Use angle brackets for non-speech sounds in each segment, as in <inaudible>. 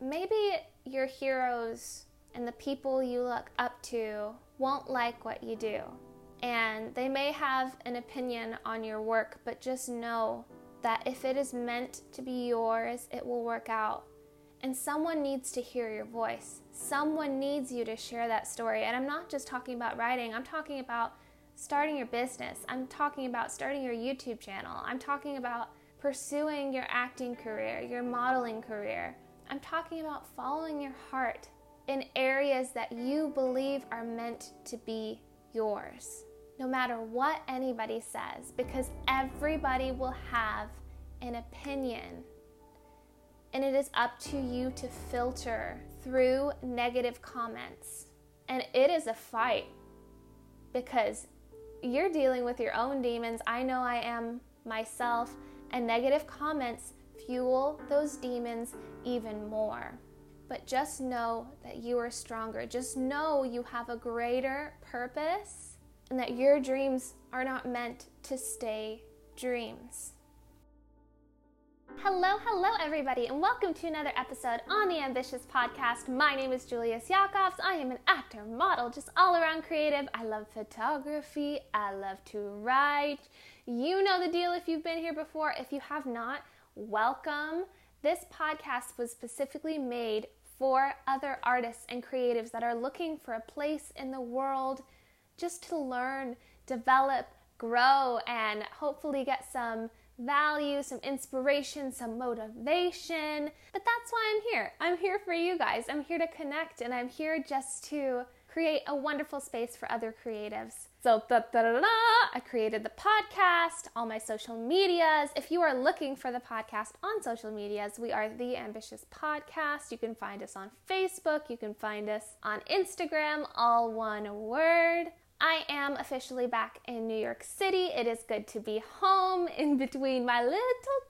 maybe your heroes and the people you look up to won't like what you do. And they may have an opinion on your work, but just know that if it is meant to be yours, it will work out. And someone needs to hear your voice. Someone needs you to share that story. And I'm not just talking about writing, I'm talking about starting your business. I'm talking about starting your YouTube channel. I'm talking about pursuing your acting career, your modeling career. I'm talking about following your heart in areas that you believe are meant to be yours no matter what anybody says, because everybody will have an opinion. And it is up to you to filter through negative comments. And it is a fight because you're dealing with your own demons. I know I am myself, and negative comments fuel those demons even more. But just know that you are stronger. Just know you have a greater purpose and that your dreams are not meant to stay dreams. Hello, hello, everybody, and welcome to another episode on the Ambitious Podcast. My name is Julia Yakovs. I am an actor, model, just all around creative. I love photography. I love to write. You know the deal if you've been here before. If you have not, welcome. This podcast was specifically made for other artists and creatives that are looking for a place in the world just to learn, develop, grow, and hopefully get some value, some inspiration, some motivation. But that's why I'm here. I'm here for you guys. I'm here to connect and I'm here just to create a wonderful space for other creatives. So, da, da, da, I created the podcast, all my social medias. If you are looking for the podcast on social medias, we are The Ambitious Podcast. You can find us on Facebook, you can find us on Instagram, all one word. I am officially back in New York City. It is good to be home <laughs> in between my little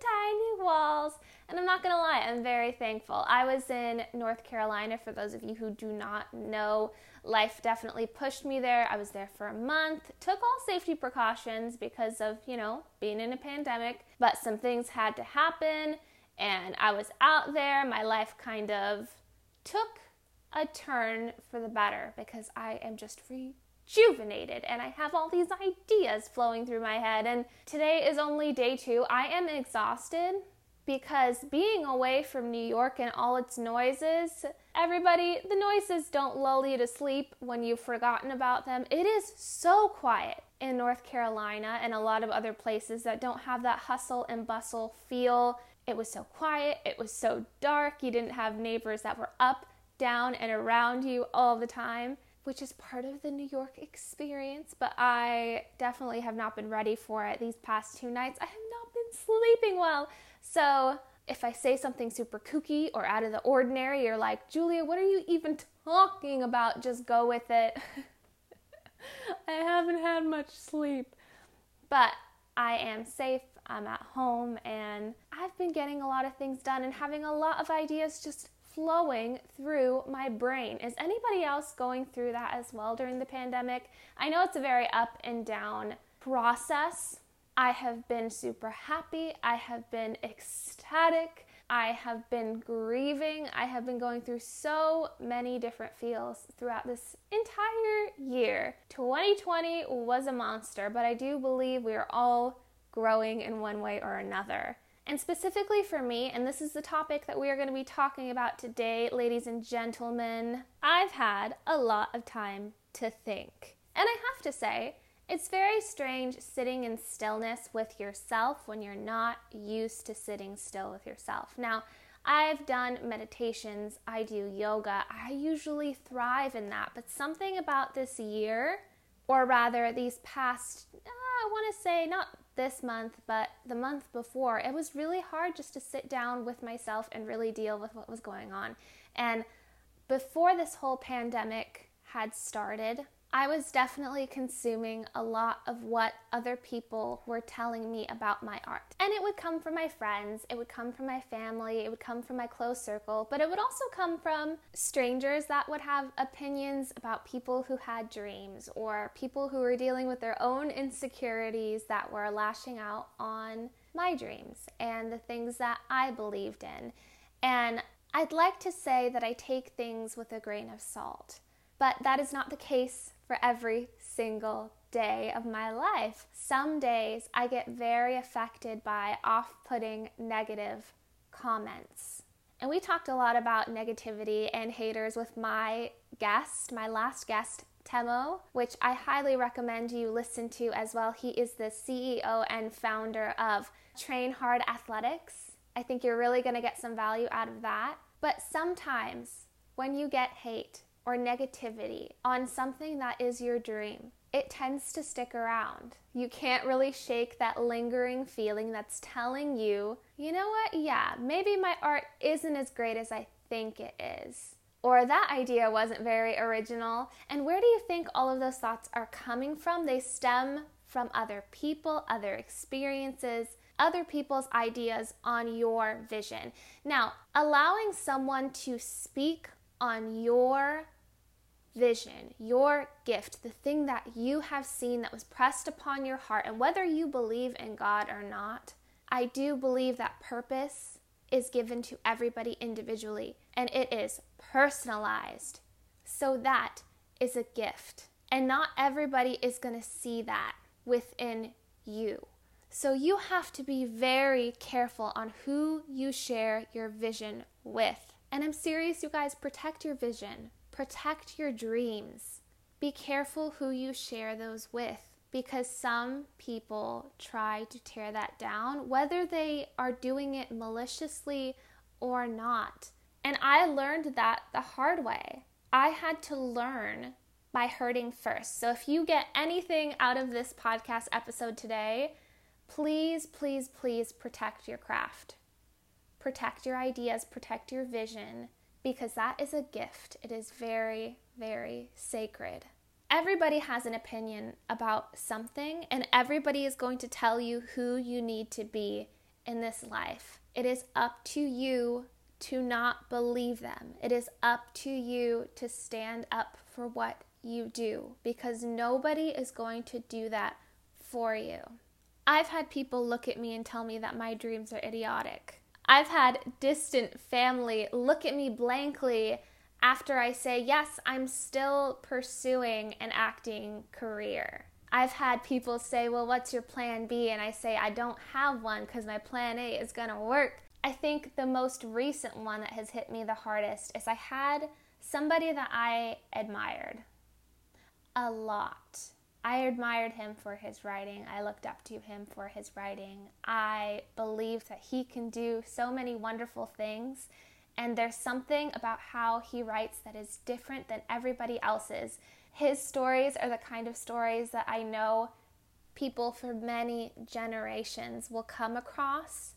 tiny walls. And I'm not gonna lie, I'm very thankful. I was in North Carolina, for those of you who do not know. Life definitely pushed me there. I was there for a month, took all safety precautions because of, you know, being in a pandemic, but some things had to happen. And I was out there. My life kind of took a turn for the better because I am just free rejuvenated and I have all these ideas flowing through my head. And today is only day two. I am exhausted because being away from New York and all its noises, everybody, the noises don't lull you to sleep when you've forgotten about them. It is so quiet in North Carolina and a lot of other places that don't have that hustle and bustle feel. It was so quiet, it was so dark, you didn't have neighbors that were up, down, and around you all the time which is part of the New York experience, but I definitely have not been ready for it these past two nights. I have not been sleeping well. So, if I say something super kooky or out of the ordinary, you're like, Julia, what are you even talking about? Just go with it. <laughs> I haven't had much sleep. But I am safe, I'm at home, and I've been getting a lot of things done and having a lot of ideas just flowing through my brain. Is anybody else going through that as well during the pandemic? I know it's a very up and down process. I have been super happy. I have been ecstatic. I have been grieving. I have been going through so many different feels throughout this entire year. 2020 was a monster, but I do believe we are all growing in one way or another. And specifically for me, and this is the topic that we are going to be talking about today, ladies and gentlemen, I've had a lot of time to think. And I have to say, it's very strange sitting in stillness with yourself when you're not used to sitting still with yourself. Now, I've done meditations, I do yoga, I usually thrive in that, but something about this year, or rather these past, uh, I want to say not this month, but the month before, it was really hard just to sit down with myself and really deal with what was going on. And before this whole pandemic had started, I was definitely consuming a lot of what other people were telling me about my art. And it would come from my friends, it would come from my family, it would come from my close circle, but it would also come from strangers that would have opinions about people who had dreams or people who were dealing with their own insecurities that were lashing out on my dreams and the things that I believed in. And I'd like to say that I take things with a grain of salt, but that is not the case for every single day of my life. Some days I get very affected by off putting negative comments. And we talked a lot about negativity and haters with my guest, my last guest, Temo, which I highly recommend you listen to as well. He is the CEO and founder of Train Hard Athletics. I think you're really going to get some value out of that. But sometimes when you get hate or negativity on something that is your dream, it tends to stick around. You can't really shake that lingering feeling that's telling you, you know what, yeah, maybe my art isn't as great as I think it is. Or that idea wasn't very original. And where do you think all of those thoughts are coming from? They stem from other people, other experiences, other people's ideas on your vision. Now, allowing someone to speak on your vision, your gift, the thing that you have seen that was pressed upon your heart, and whether you believe in God or not, I do believe that purpose is given to everybody individually and it is personalized. So that is a gift. And not everybody is going to see that within you. So you have to be very careful on who you share your vision with. And I'm serious, you guys, protect your vision, protect your dreams. Be careful who you share those with because some people try to tear that down, whether they are doing it maliciously or not. And I learned that the hard way. I had to learn by hurting first. So if you get anything out of this podcast episode today, please, please, please protect your craft. Protect your ideas, protect your vision, because that is a gift. It is very, very sacred. Everybody has an opinion about something, and everybody is going to tell you who you need to be in this life. It is up to you to not believe them. It is up to you to stand up for what you do because nobody is going to do that for you. I've had people look at me and tell me that my dreams are idiotic. I've had distant family look at me blankly after I say, Yes, I'm still pursuing an acting career. I've had people say, Well, what's your plan B? And I say, I don't have one because my plan A is going to work. I think the most recent one that has hit me the hardest is I had somebody that I admired a lot. I admired him for his writing. I looked up to him for his writing. I believe that he can do so many wonderful things. And there's something about how he writes that is different than everybody else's. His stories are the kind of stories that I know people for many generations will come across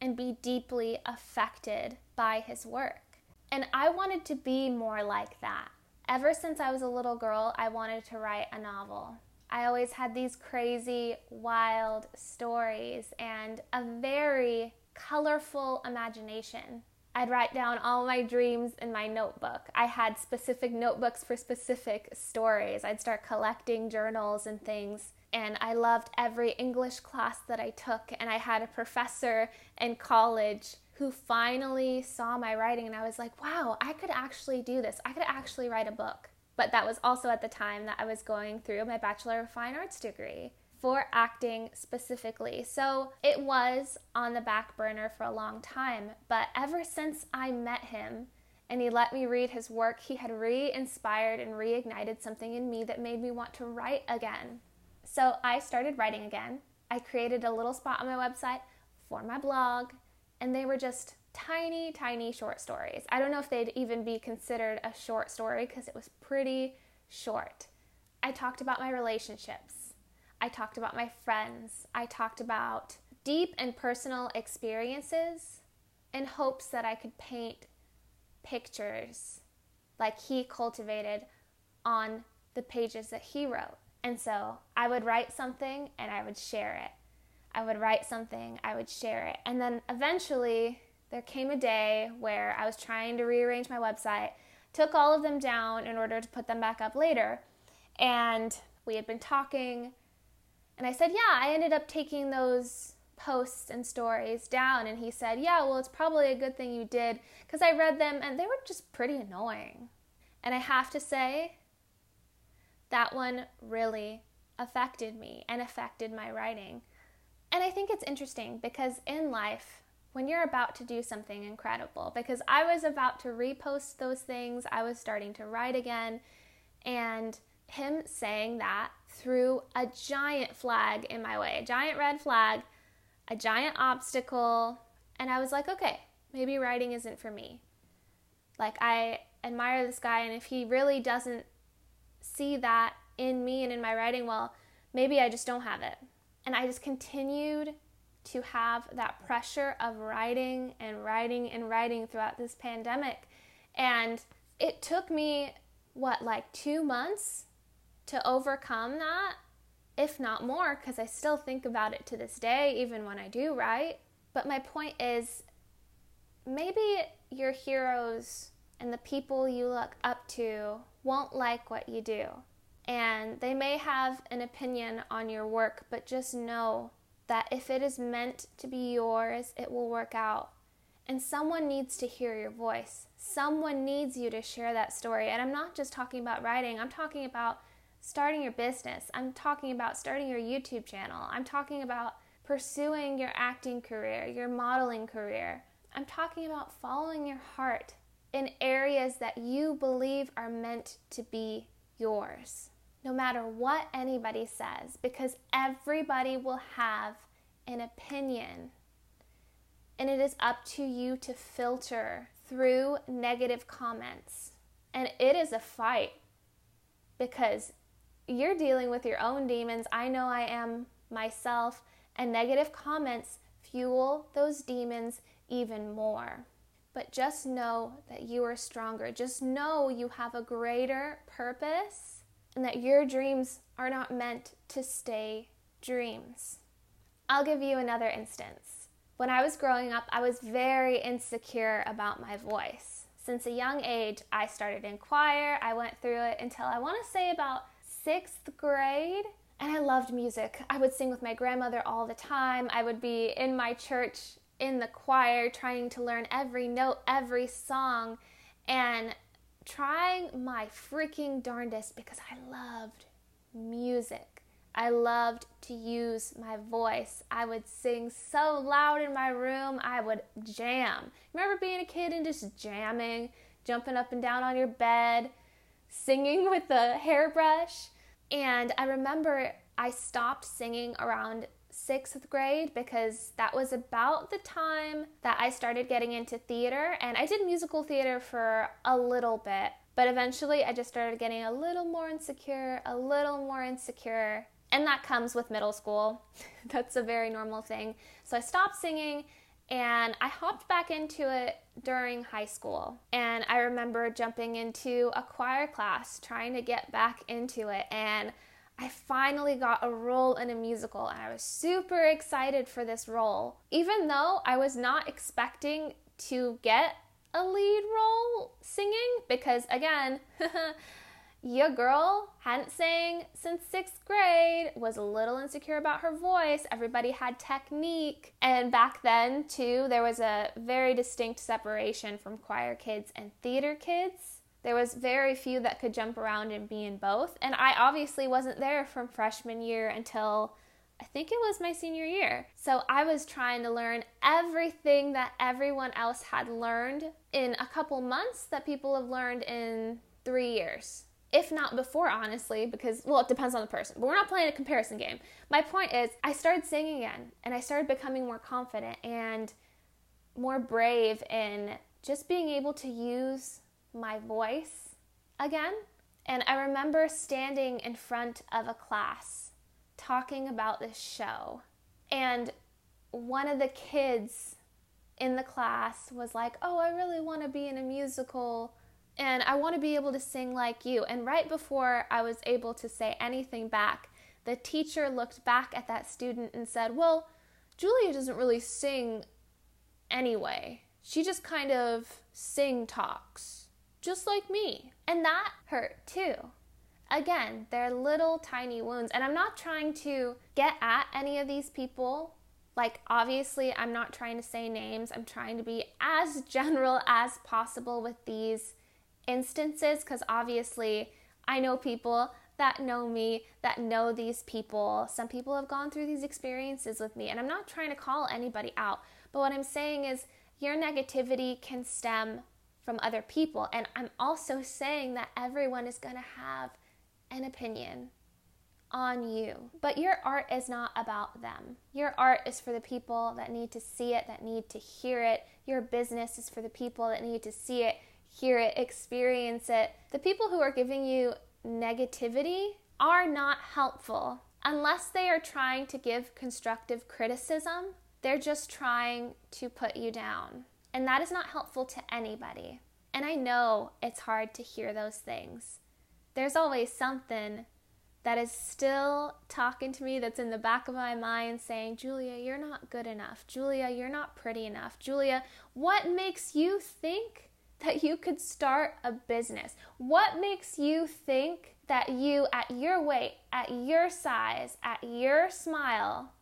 and be deeply affected by his work. And I wanted to be more like that. Ever since I was a little girl, I wanted to write a novel. I always had these crazy, wild stories and a very colorful imagination. I'd write down all my dreams in my notebook. I had specific notebooks for specific stories. I'd start collecting journals and things and I loved every English class that I took. And I had a professor in college who finally saw my writing, and I was like, wow, I could actually do this. I could actually write a book. But that was also at the time that I was going through my Bachelor of Fine Arts degree for acting specifically. So it was on the back burner for a long time. But ever since I met him, and he let me read his work, he had re inspired and reignited something in me that made me want to write again. So I started writing again. I created a little spot on my website for my blog, and they were just tiny, tiny short stories. I don't know if they'd even be considered a short story because it was pretty short. I talked about my relationships. I talked about my friends. I talked about deep and personal experiences in hopes that I could paint pictures like he cultivated on the pages that he wrote. And so I would write something and I would share it. I would write something, I would share it. And then eventually there came a day where I was trying to rearrange my website, took all of them down in order to put them back up later. And we had been talking, and I said, Yeah, I ended up taking those posts and stories down and he said, Yeah, well, it's probably a good thing you did because I read them and they were just pretty annoying. And I have to say, that one really affected me and affected my writing. And I think it's interesting because in life, when you're about to do something incredible, because I was about to repost those things, I was starting to write again, and him saying that threw a giant flag in my way, a giant red flag, a giant obstacle, and I was like, okay, maybe writing isn't for me. Like, I admire this guy, and if he really doesn't see that in me and in my writing, well, maybe I just don't have it. And I just continued to have that pressure of writing and writing and writing throughout this pandemic. And it took me, what, like two months to overcome that, if not more, because I still think about it to this day, even when I do write. But my point is maybe your heroes and the people you look up to won't like what you do. And they may have an opinion on your work, but just know that if it is meant to be yours, it will work out. And someone needs to hear your voice. Someone needs you to share that story. And I'm not just talking about writing, I'm talking about starting your business. I'm talking about starting your YouTube channel. I'm talking about pursuing your acting career, your modeling career. I'm talking about following your heart in areas that you believe are meant to be yours, no matter what anybody says, because everybody will have an opinion. And it is up to you to filter through negative comments. And it is a fight because you're dealing with your own demons. I know I am myself, and negative comments fuel those demons even more. But just know that you are stronger. Just know you have a greater purpose and that your dreams are not meant to stay dreams. I'll give you another instance. When I was growing up, I was very insecure about my voice. Since a young age, I started in choir. I went through it until I want to say about sixth grade. And I loved music. I would sing with my grandmother all the time. I would be in my church in the choir trying to learn every note, every song, and trying my freaking darndest because I loved music. I loved to use my voice. I would sing so loud in my room, I would jam. Remember being a kid and just jamming, jumping up and down on your bed, singing with the hairbrush? And I remember I stopped singing around sixth grade because that was about the time that I started getting into theater. And I did musical theater for a little bit, but eventually I just started getting a little more insecure, a little more insecure. And that comes with middle school. <laughs> That's a very normal thing. So I stopped singing and I hopped back into it during high school. And I remember jumping into a choir class, trying to get back into it. And I finally got a role in a musical and I was super excited for this role. Even though I was not expecting to get a lead role singing, because again, <laughs> your girl hadn't sang since sixth grade, was a little insecure about her voice. Everybody had technique. And back then, too, there was a very distinct separation from choir kids and theater kids. There was very few that could jump around and be in both. And I obviously wasn't there from freshman year until I think it was my senior year. So I was trying to learn everything that everyone else had learned in a couple months that people have learned in three years. If not before, honestly, because, well, it depends on the person. But we're not playing a comparison game. My point is, I started singing again and I started becoming more confident and more brave in just being able to use my voice again. And I remember standing in front of a class talking about this show. And one of the kids in the class was like, Oh, I really want to be in a musical and I want to be able to sing like you. And right before I was able to say anything back, the teacher looked back at that student and said, Well, Julia doesn't really sing anyway. She just kind of sing talks just like me. And that hurt too. Again, they're little tiny wounds. And I'm not trying to get at any of these people. Like, obviously, I'm not trying to say names, I'm trying to be as <laughs> general as possible with these instances because obviously I know people that know me, that know these people. Some people have gone through these experiences with me, and I'm not trying to call anybody out, but what I'm saying is your negativity can stem from other people. And I'm also saying that everyone is going to have an opinion on you. But your art is not about them. Your art is for the people that need to see it, that need to hear it. Your business is for the people that need to see it, hear it, experience it. The people who are giving you negativity are not helpful unless they are trying to give constructive criticism. They're just trying to put you down. And that is not helpful to anybody. And I know it's hard to hear those things. There's always something that is still talking to me that's in the back of my mind saying, Julia, you're not good enough. Julia, you're not pretty enough. Julia, what makes you think that you could start a business? What makes you think that you, at your weight, at your size, at your smile,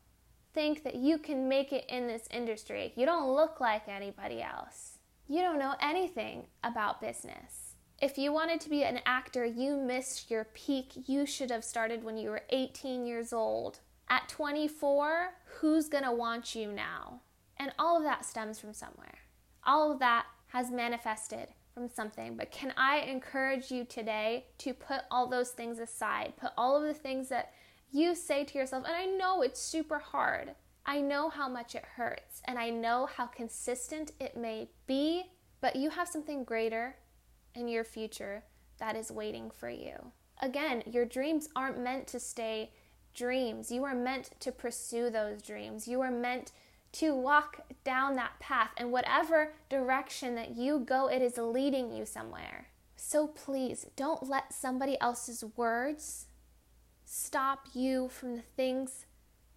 think that you can make it in this industry? You don't look like anybody else. You don't know anything about business. If you wanted to be an actor, you missed your peak. You should have started when you were 18 years old. At 24, who's gonna want you now? And all of that stems from somewhere. All of that has manifested from something. But can I encourage you today to put all those things aside? Put all of the things that you say to yourself, and I know it's super hard. I know how much it hurts, and I know how consistent it may be, but you have something greater in your future that is waiting for you. Again, your dreams aren't meant to stay dreams. You are meant to pursue those dreams. You are meant to walk down that path, and whatever direction that you go, it is leading you somewhere. So please don't let somebody else's words stop you from the things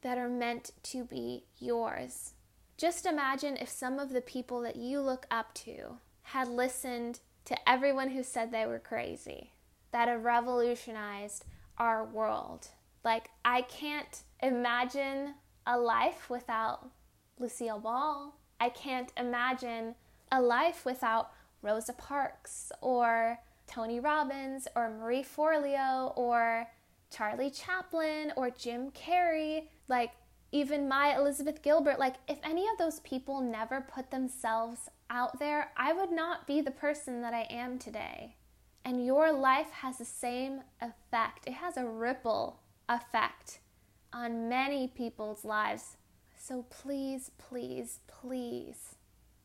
that are meant to be yours. Just imagine if some of the people that you look up to had listened to everyone who said they were crazy, that have revolutionized our world. Like, I can't imagine a life without Lucille Ball. I can't imagine a life without Rosa Parks or Tony Robbins or Marie Forleo or Charlie Chaplin or Jim Carrey. Like, even my Elizabeth Gilbert. Like, if any of those people never put themselves out there, I would not be the person that I am today. And your life has the same effect, it has a ripple effect on many people's lives. So please, please, please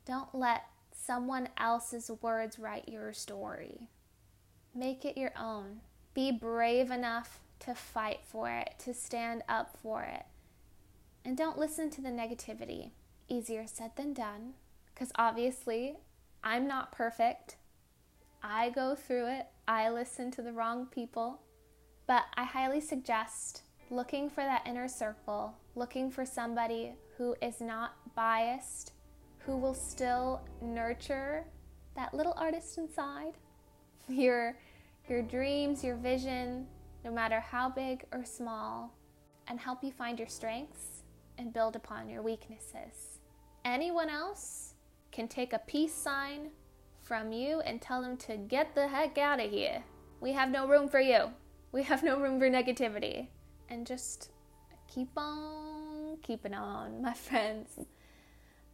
don't let someone else's words write your story. Make it your own. Be brave enough to fight for it, to stand up for it. And don't listen to the negativity. Easier said than done because obviously I'm not perfect. I go through it, I listen to the wrong people, but I highly suggest looking for that inner circle, looking for somebody who is not biased, who will still nurture that little artist inside, <laughs> your your dreams, your vision, no matter how big or small, and help you find your strengths and build upon your weaknesses. Anyone else can take a peace sign from you and tell them to get the heck out of here. We have no room for you. We have no room for negativity. And just keep on keeping on, my friends.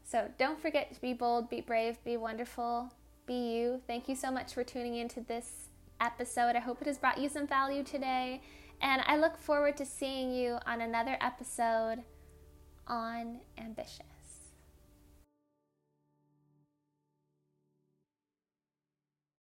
So don't forget to be bold, be brave, be wonderful, be you. Thank you so much for tuning into this episode. I hope it has brought you some value today. And I look forward to seeing you on another episode on Ambitious.